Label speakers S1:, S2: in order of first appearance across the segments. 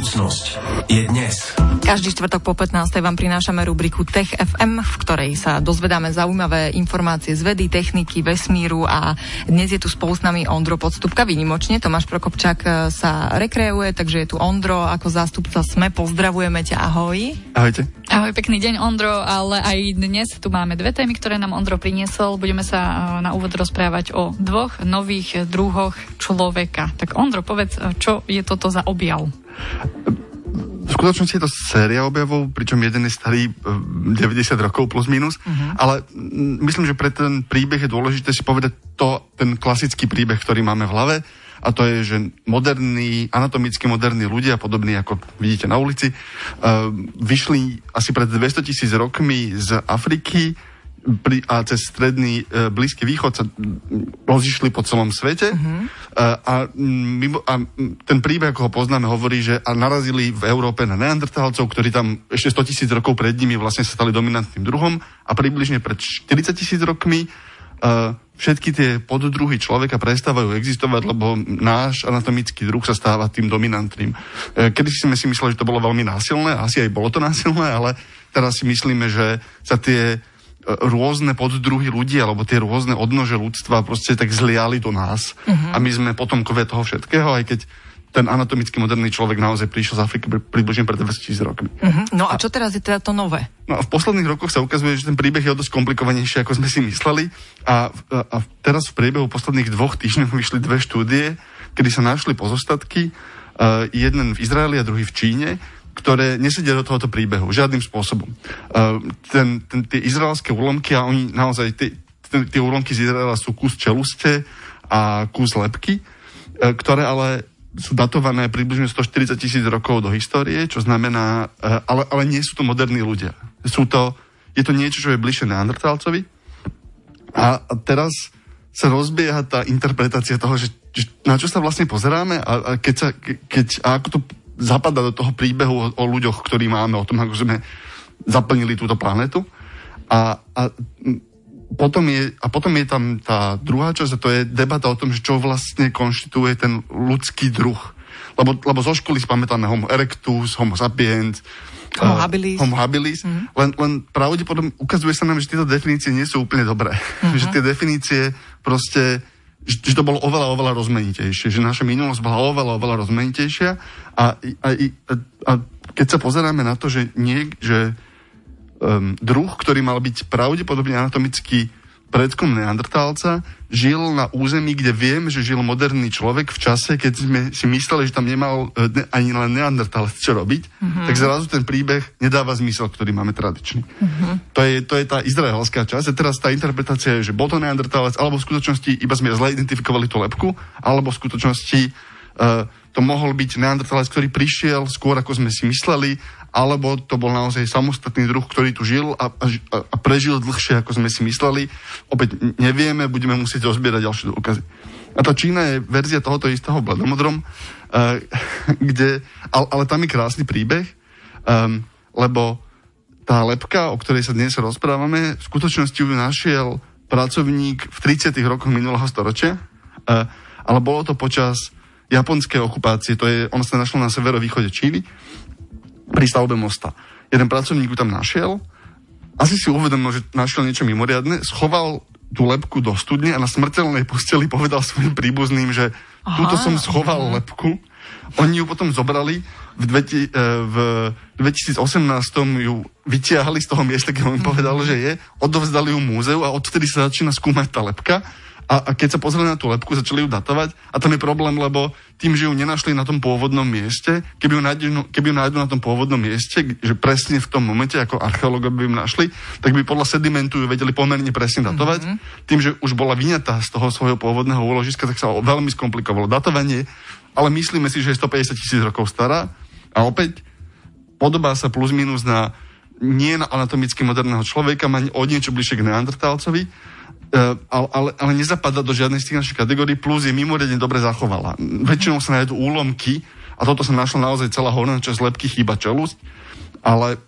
S1: Budúcnosť je dnes.
S2: Každý štvrtok po 15. vám prinášame rubriku Tech FM, v ktorej sa dozvedáme zaujímavé informácie z vedy, techniky, vesmíru a dnes je tu spolu s nami Ondro Podstupka výnimočne. Tomáš Prokopčák e, sa rekreuje, takže je tu Ondro ako zástupca SME. Pozdravujeme ťa, ahoj.
S3: Ahojte.
S4: Ahoj, pekný deň Ondro, ale aj dnes tu máme dve témy, ktoré nám Ondro priniesol. Budeme sa e, na úvod rozprávať o dvoch nových druhoch človeka. Tak Ondro, povedz, e, čo je toto za objav?
S3: V skutočnosti je to séria objavov, pričom jeden je starý 90 eh, rokov plus minus, uh-huh. ale myslím, že pre ten príbeh je dôležité si povedať to, ten klasický príbeh, ktorý máme v hlave, a to je, že moderní, anatomicky moderní ľudia, podobní ako vidíte na ulici, uh, vyšli asi pred 200 tisíc rokmi z Afriky, pri, a cez stredný e, Blízky východ sa rozišli po celom svete uh-huh. e, a, mimo, a ten príbeh, ako ho poznáme, hovorí, že a narazili v Európe na neandertálcov, ktorí tam ešte 100 tisíc rokov pred nimi vlastne sa stali dominantným druhom a približne pred 40 tisíc rokmi e, všetky tie poddruhy človeka prestávajú existovať, lebo náš anatomický druh sa stáva tým dominantným. E, kedy sme si mysleli, že to bolo veľmi násilné, asi aj bolo to násilné, ale teraz si myslíme, že sa tie rôzne poddruhy ľudí alebo tie rôzne odnože ľudstva proste tak zliali do nás uh-huh. a my sme potomkovia toho všetkého, aj keď ten anatomicky moderný človek naozaj prišiel z Afriky približne pred 200 tisíc rokmi.
S2: Uh-huh. No a čo teraz je teda to nové?
S3: No a v posledných rokoch sa ukazuje, že ten príbeh je o dosť komplikovanejší, ako sme si mysleli. A, a, a teraz v priebehu posledných dvoch týždňov vyšli dve štúdie, kedy sa našli pozostatky, uh, jeden v Izraeli a druhý v Číne, ktoré nesedia do tohoto príbehu žiadnym spôsobom. Uh, ten, ten, tie izraelské úlomky, a oni naozaj, tie, úlomky z Izraela sú kus čeluste a kus lepky, uh, ktoré ale sú datované približne 140 tisíc rokov do histórie, čo znamená, uh, ale, ale nie sú to moderní ľudia. Sú to, je to niečo, čo je bližšie neandertálcovi. A, a teraz sa rozbieha tá interpretácia toho, že, že na čo sa vlastne pozeráme a, a keď, sa, keď a ako to zapadá do toho príbehu o, o ľuďoch, ktorí máme, o tom, ako sme zaplnili túto planetu. A, a potom je, a potom je tam tá druhá časť, a to je debata o tom, že čo vlastne konštituje ten ľudský druh. Lebo, lebo zo školy spamätáme Homo erectus, Homo sapiens,
S2: Homo habilis.
S3: Uh, homo habilis. Mm-hmm. Len, len pravdepodobne ukazuje sa nám, že tieto definície nie sú úplne dobré. Mm-hmm. že tie definície proste že to bolo oveľa, oveľa rozmanitejšie, že naša minulosť bola oveľa, oveľa rozmanitejšia a, a, a, a keď sa pozeráme na to, že, nie, že um, druh, ktorý mal byť pravdepodobne anatomicky predkom neandertálca žil na území, kde viem, že žil moderný človek v čase, keď sme si mysleli, že tam nemal e, ne, ani len neandertálec čo robiť, mm-hmm. tak zrazu ten príbeh nedáva zmysel, ktorý máme tradičný. Mm-hmm. To, je, to je tá izraelská časť. A teraz tá interpretácia je, že bol to neandertálec, alebo v skutočnosti iba sme zle identifikovali tú lepku, alebo v skutočnosti uh, to mohol byť neandertálec, ktorý prišiel skôr, ako sme si mysleli, alebo to bol naozaj samostatný druh, ktorý tu žil a, a, a prežil dlhšie, ako sme si mysleli. Opäť nevieme, budeme musieť rozbierať ďalšie dôkazy. A tá Čína je verzia tohoto istého bledomodrom, uh, kde, ale, ale tam je krásny príbeh, um, lebo tá lepka, o ktorej sa dnes rozprávame, v skutočnosti ju našiel pracovník v 30. rokoch minulého storočia, uh, ale bolo to počas japonskej okupácie, to je, ono sa našlo na severovýchode Číny, pri stavbe mosta. Jeden pracovník ju tam našiel, asi si uvedomil, že našiel niečo mimoriadne, schoval tú lepku do studne a na smrteľnej posteli povedal svojim príbuzným, že Aha, túto som schoval aha. lepku. Oni ju potom zobrali, v, dveti, e, v 2018 ju vytiahli z toho miesta, kde on im povedal, že je, odovzdali ju múzeu a odtedy sa začína skúmať tá lepka a, a keď sa pozreli na tú lepku, začali ju datovať a tam je problém, lebo tým, že ju nenašli na tom pôvodnom mieste, keby ju, nájdu, keby ju nájdu na tom pôvodnom mieste, že presne v tom momente, ako archeológovia by ju našli, tak by podľa sedimentu ju vedeli pomerne presne datovať. Mm-hmm. Tým, že už bola vyňatá z toho svojho pôvodného úložiska, tak sa veľmi skomplikovalo datovanie, ale myslíme si, že je 150 tisíc rokov stará a opäť podobá sa plus minus na nie na anatomicky moderného človeka, má o niečo bližšie k neandertálcovi, ale, ale, ale nezapadá do žiadnej z tých našich kategórií, plus je mimoriadne dobre zachovala. Väčšinou sa nájdú úlomky, a toto sa našla naozaj celá horná časť lepky, chýba čelusť, ale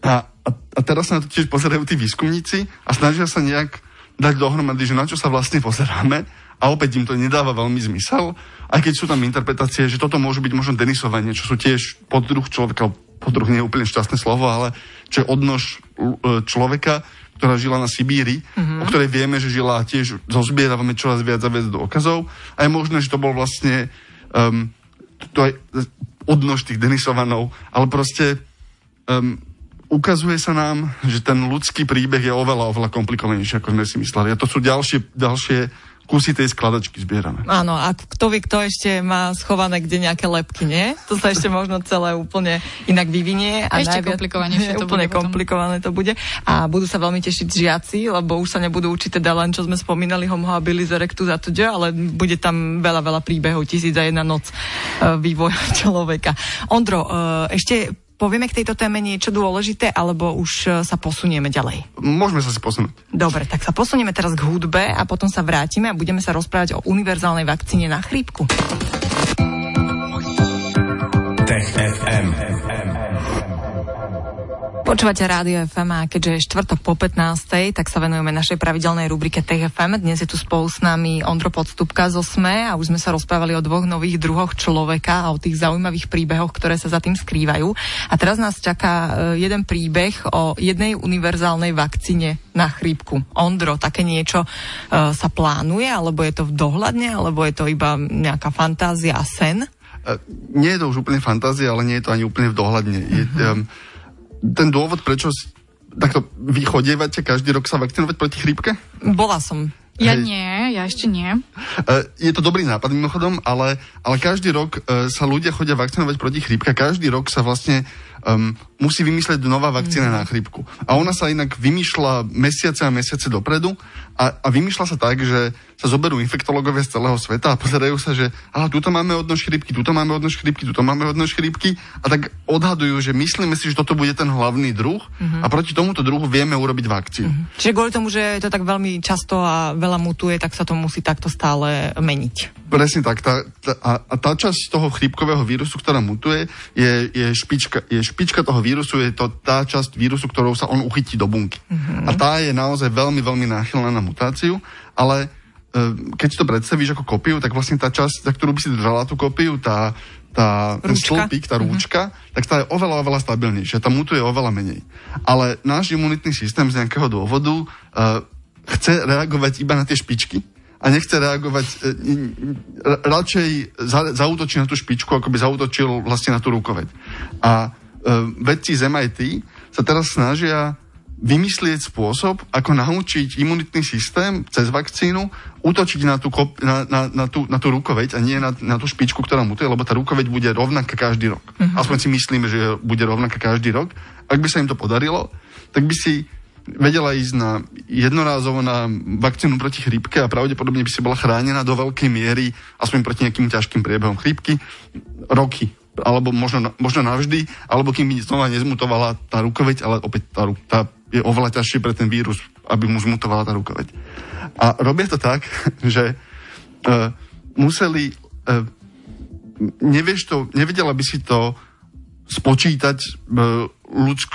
S3: a, a, a teraz sa na to tiež pozerajú tí výskumníci a snažia sa nejak dať dohromady, že na čo sa vlastne pozeráme a opäť im to nedáva veľmi zmysel, aj keď sú tam interpretácie, že toto môže byť možno denisovanie, čo sú tiež poddruh človeka, poddruh nie je úplne šťastné slovo, ale čo je odnož e, človeka, ktorá žila na Sibíri, mm-hmm. o ktorej vieme, že žila tiež zozbieravame čoraz viac a viac dôkazov a je možné, že to bol vlastne um, to je odnož tých denisovanov, ale proste um, ukazuje sa nám, že ten ľudský príbeh je oveľa, oveľa komplikovanejší, ako sme si mysleli. A to sú ďalšie, ďalšie kusy tej skladačky zbierame.
S2: Áno, a kto vie, kto ešte má schované kde nejaké lepky, nie? To sa ešte možno celé úplne inak vyvinie.
S4: A ešte najviac, komplikovanejšie
S2: to úplne bude komplikované to bude. A budú sa veľmi tešiť žiaci, lebo už sa nebudú učiť teda len, čo sme spomínali, homo habilis erectus a to, ale bude tam veľa, veľa príbehov, tisíc a jedna noc uh, vývoja človeka. Ondro, uh, ešte povieme k tejto téme niečo dôležité, alebo už e, sa posunieme ďalej?
S3: Môžeme sa si posunúť.
S2: Dobre, tak sa posunieme teraz k hudbe a potom sa vrátime a budeme sa rozprávať o univerzálnej vakcíne na chrípku. Tech FM. Počúvate Rádio FM a keďže je štvrtok po 15. tak sa venujeme našej pravidelnej rubrike TFM. Dnes je tu spolu s nami Ondro Podstupka zo SME a už sme sa rozprávali o dvoch nových druhoch človeka a o tých zaujímavých príbehoch, ktoré sa za tým skrývajú. A teraz nás čaká e, jeden príbeh o jednej univerzálnej vakcíne na chrípku. Ondro, také niečo uh, sa plánuje, alebo je to v dohľadne, alebo je to iba nejaká fantázia a sen?
S3: Uh, nie je to už úplne fantázia, ale nie je to ani úplne v dohľadne. Je, um, ten dôvod, prečo takto vy chodievate každý rok sa vakcinovať proti chrípke?
S2: Bola som.
S4: Ja Hej. nie, ja ešte nie.
S3: E, je to dobrý nápad mimochodom, ale, ale každý rok e, sa ľudia chodia vakcinovať proti chrípke. Každý rok sa vlastne um, musí vymysleť nová vakcína mm. na chrípku. A ona sa inak vymýšľa mesiace a mesiace dopredu a, a vymýšľa sa tak, že sa zoberú infektológovia z celého sveta a pozerajú sa, že aha, tuto máme odnož chrípky, tuto máme odnož chrípky, tuto máme odnož chrípky a tak odhadujú, že myslíme si, že toto bude ten hlavný druh mm-hmm. a proti tomuto druhu vieme urobiť vakcínu.
S2: Mm-hmm. Čiže kvôli tomu, že to tak veľmi často a veľa mutuje, tak sa to musí takto stále meniť.
S3: Presne tak. Tá, tá, a, tá časť toho chrípkového vírusu, ktorá mutuje, je, je, špička, je špička toho vírusu, je to tá časť vírusu, ktorou sa on uchytí do bunky. Mm-hmm. A tá je naozaj veľmi, veľmi náchylná na mutáciu, ale Ehm, keď si to predstavíš ako kopiu, tak vlastne tá časť, za ktorú by si držala tú kopiu, tá, tá, ten stĺpik, tá mhm. rúčka, mm-hmm. tak tá je oveľa, oveľa stabilnejšia, tá mutuje oveľa menej. Ale náš imunitný systém z nejakého dôvodu uh, chce reagovať iba na tie špičky a nechce reagovať, uh, radšej za, zautočí na tú špičku, ako by zautočil vlastne na tú rukoveď. A uh, vedci z MIT sa teraz snažia vymyslieť spôsob, ako naučiť imunitný systém cez vakcínu útočiť na tú, kop, na, na, na, tú, na tú rukoveď a nie na, na tú špičku, ktorá mutuje, lebo tá rukoveď bude rovnaká každý rok. Uh-huh. Aspoň si myslíme, že bude rovnaká každý rok. Ak by sa im to podarilo, tak by si vedela ísť na jednorázovo na vakcínu proti chrípke a pravdepodobne by si bola chránená do veľkej miery, aspoň proti nejakým ťažkým priebehom chrípky, roky alebo možno, možno navždy, alebo kým by znova nezmutovala tá rukoveď, ale opäť tá, tá je oveľa ťažšie pre ten vírus, aby mu zmutovala tá rukoveď. A robia to tak, že uh, museli... Uh, nevieš to, nevedela by si to spočítať uh, ľudsk,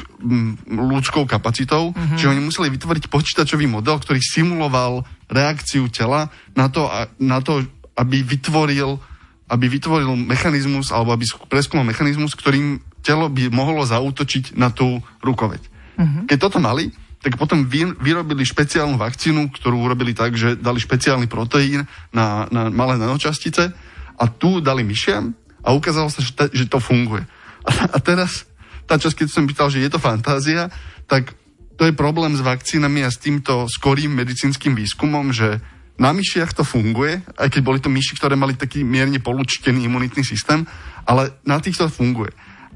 S3: ľudskou kapacitou, mm-hmm. čiže oni museli vytvoriť počítačový model, ktorý simuloval reakciu tela na to, na to aby vytvoril aby vytvoril mechanizmus, alebo aby preskúmal mechanizmus, ktorým telo by mohlo zautočiť na tú rukoveď. Uh-huh. Keď toto mali, tak potom vy, vyrobili špeciálnu vakcínu, ktorú urobili tak, že dali špeciálny proteín na, na malé nanočastice a tu dali myšiam a ukázalo sa, že, ta, že to funguje. A, a teraz tá časť, keď som pýtal, že je to fantázia, tak to je problém s vakcínami a s týmto skorým medicínskym výskumom, že na myšiach to funguje, aj keď boli to myši, ktoré mali taký mierne polučtený imunitný systém, ale na týchto funguje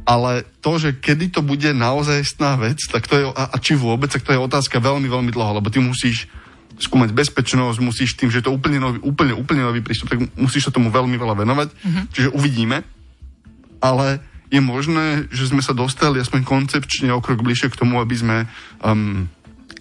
S3: ale to, že kedy to bude naozaj stná vec, tak to je, a, a či vôbec, tak to je otázka veľmi, veľmi dlho, lebo ty musíš skúmať bezpečnosť, musíš tým, že je to úplne nový, úplne, úplne nový prístup, tak musíš sa tomu veľmi veľa venovať. Mm-hmm. Čiže uvidíme. Ale je možné, že sme sa dostali aspoň koncepčne o krok bližšie k tomu, aby sme... Um,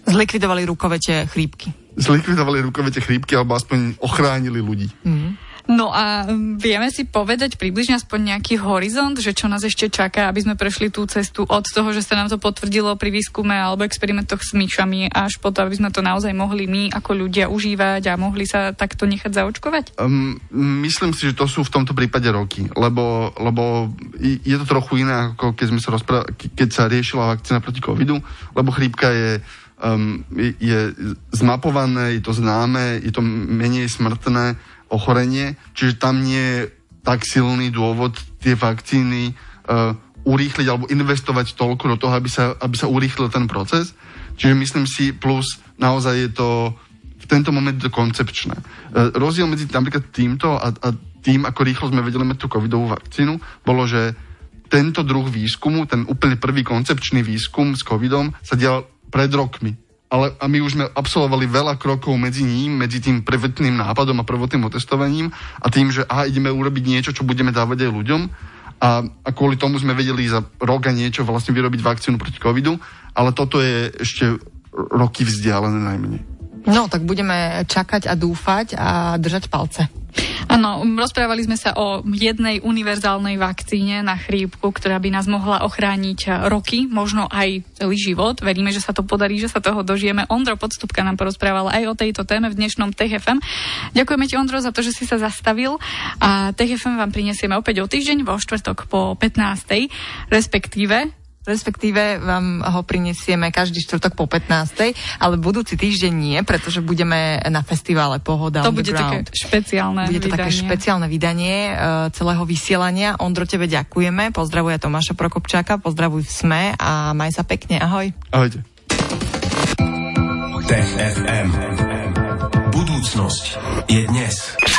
S2: Zlikvidovali rukovete chrípky.
S3: Zlikvidovali rukovete chrípky, alebo aspoň ochránili ľudí. Mm-hmm.
S4: No a vieme si povedať približne aspoň nejaký horizont, že čo nás ešte čaká, aby sme prešli tú cestu od toho, že sa nám to potvrdilo pri výskume alebo experimentoch s myšami až po to, aby sme to naozaj mohli my ako ľudia užívať a mohli sa takto nechať zaočkovať?
S3: Um, myslím si, že to sú v tomto prípade roky, lebo, lebo je to trochu iné, ako keď, sme sa rozpráva, keď sa riešila vakcína proti covidu, lebo chrípka je um, je zmapované, je to známe, je to menej smrtné ochorenie, čiže tam nie je tak silný dôvod tie vakcíny uh, urýchliť alebo investovať toľko do toho, aby sa, aby sa urýchlil ten proces. Čiže myslím si, plus naozaj je to v tento moment koncepčné. Uh, rozdiel medzi napríklad týmto a, a tým, ako rýchlo sme vedeli mať tú covidovú vakcínu, bolo, že tento druh výskumu, ten úplne prvý koncepčný výskum s covidom sa dial pred rokmi ale a my už sme absolvovali veľa krokov medzi ním, medzi tým prvotným nápadom a prvotným otestovaním a tým, že aha, ideme urobiť niečo, čo budeme dávať aj ľuďom. A, a kvôli tomu sme vedeli za rok a niečo vlastne vyrobiť vakcínu proti covidu, ale toto je ešte roky vzdialené najmenej.
S2: No, tak budeme čakať a dúfať a držať palce.
S4: Áno, rozprávali sme sa o jednej univerzálnej vakcíne na chrípku, ktorá by nás mohla ochrániť roky, možno aj celý život. Veríme, že sa to podarí, že sa toho dožijeme. Ondro Podstupka nám porozprával aj o tejto téme v dnešnom TFM. Ďakujeme ti, Ondro, za to, že si sa zastavil a TFM vám prinesieme opäť o týždeň vo štvrtok po 15. respektíve
S2: respektíve vám ho prinesieme každý štvrtok po 15. Ale budúci týždeň nie, pretože budeme na festivale Pohoda
S4: To bude také špeciálne
S2: Bude to
S4: vydanie.
S2: také špeciálne vydanie uh, celého vysielania. Ondro, tebe ďakujeme. Pozdravuje Tomáša Prokopčáka, pozdravuj SME a maj sa pekne. Ahoj.
S3: Ahojte.
S1: Tech FM. Budúcnosť je dnes.